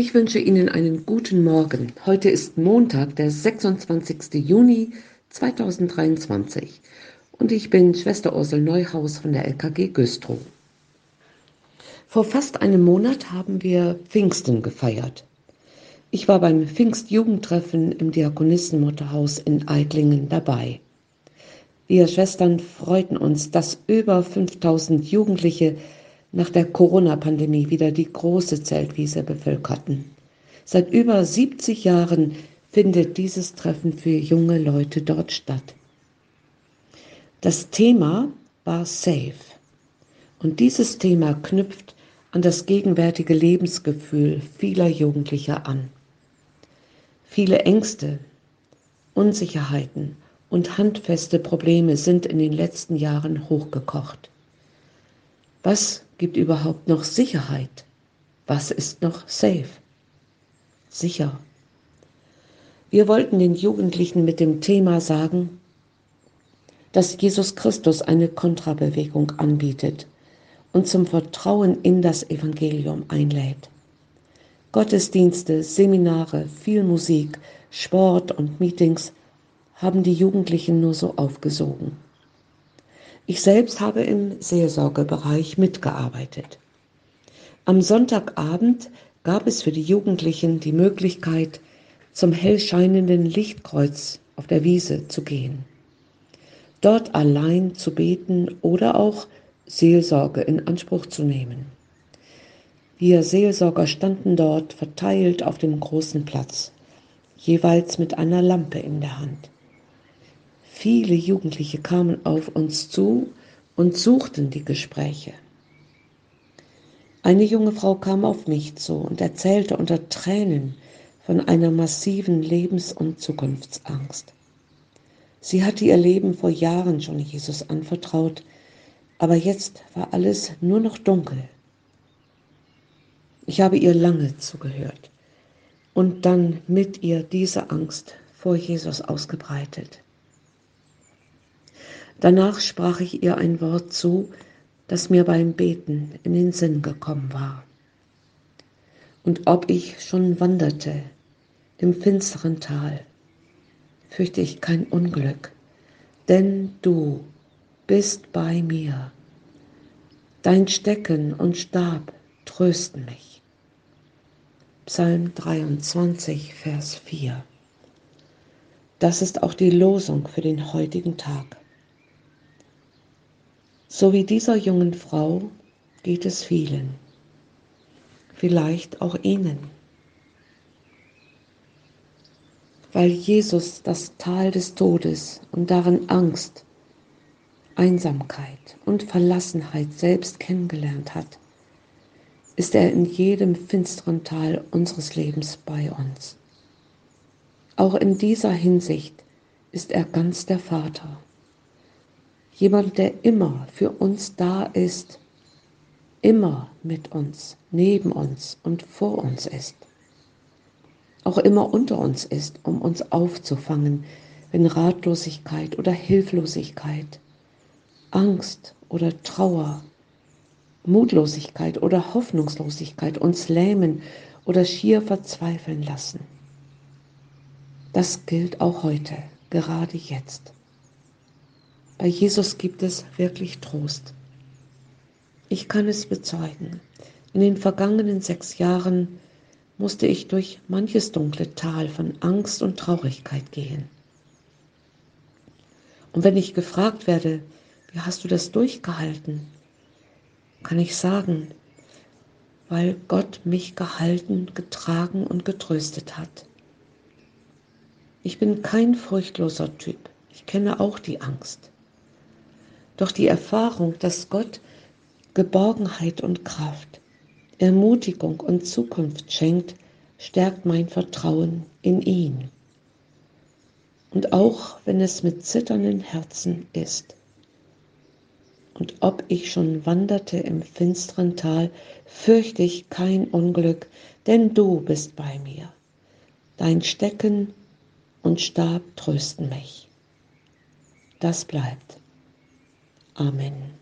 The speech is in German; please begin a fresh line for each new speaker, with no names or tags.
Ich wünsche Ihnen einen guten Morgen. Heute ist Montag, der 26. Juni 2023 und ich bin Schwester Ursel Neuhaus von der LKG Güstrow. Vor fast einem Monat haben wir Pfingsten gefeiert. Ich war beim Pfingstjugendtreffen im Diakonissenmutterhaus in Eidlingen dabei. Wir Schwestern freuten uns, dass über 5000 Jugendliche nach der Corona-Pandemie wieder die große Zeltwiese bevölkerten. Seit über 70 Jahren findet dieses Treffen für junge Leute dort statt. Das Thema war Safe. Und dieses Thema knüpft an das gegenwärtige Lebensgefühl vieler Jugendlicher an. Viele Ängste, Unsicherheiten und handfeste Probleme sind in den letzten Jahren hochgekocht. Was gibt überhaupt noch Sicherheit? Was ist noch safe? Sicher. Wir wollten den Jugendlichen mit dem Thema sagen, dass Jesus Christus eine Kontrabewegung anbietet und zum Vertrauen in das Evangelium einlädt. Gottesdienste, Seminare, viel Musik, Sport und Meetings haben die Jugendlichen nur so aufgesogen. Ich selbst habe im Seelsorgebereich mitgearbeitet. Am Sonntagabend gab es für die Jugendlichen die Möglichkeit, zum hellscheinenden Lichtkreuz auf der Wiese zu gehen. Dort allein zu beten oder auch Seelsorge in Anspruch zu nehmen. Wir Seelsorger standen dort verteilt auf dem großen Platz, jeweils mit einer Lampe in der Hand. Viele Jugendliche kamen auf uns zu und suchten die Gespräche. Eine junge Frau kam auf mich zu und erzählte unter Tränen von einer massiven Lebens- und Zukunftsangst. Sie hatte ihr Leben vor Jahren schon Jesus anvertraut, aber jetzt war alles nur noch dunkel. Ich habe ihr lange zugehört und dann mit ihr diese Angst vor Jesus ausgebreitet. Danach sprach ich ihr ein Wort zu, das mir beim Beten in den Sinn gekommen war. Und ob ich schon wanderte im finsteren Tal, fürchte ich kein Unglück, denn du bist bei mir. Dein Stecken und Stab trösten mich. Psalm 23, Vers 4. Das ist auch die Losung für den heutigen Tag. So wie dieser jungen Frau geht es vielen, vielleicht auch Ihnen. Weil Jesus das Tal des Todes und darin Angst, Einsamkeit und Verlassenheit selbst kennengelernt hat ist er in jedem finsteren Tal unseres Lebens bei uns. Auch in dieser Hinsicht ist er ganz der Vater. Jemand, der immer für uns da ist, immer mit uns, neben uns und vor uns ist. Auch immer unter uns ist, um uns aufzufangen, wenn Ratlosigkeit oder Hilflosigkeit, Angst oder Trauer Mutlosigkeit oder Hoffnungslosigkeit uns lähmen oder schier verzweifeln lassen. Das gilt auch heute, gerade jetzt. Bei Jesus gibt es wirklich Trost. Ich kann es bezeugen. In den vergangenen sechs Jahren musste ich durch manches dunkle Tal von Angst und Traurigkeit gehen. Und wenn ich gefragt werde, wie hast du das durchgehalten? kann ich sagen, weil Gott mich gehalten, getragen und getröstet hat. Ich bin kein furchtloser Typ. Ich kenne auch die Angst. Doch die Erfahrung, dass Gott Geborgenheit und Kraft, Ermutigung und Zukunft schenkt, stärkt mein Vertrauen in ihn. Und auch wenn es mit zitternden Herzen ist, und ob ich schon wanderte im finsteren Tal, fürchte ich kein Unglück, denn du bist bei mir. Dein Stecken und Stab trösten mich. Das bleibt. Amen.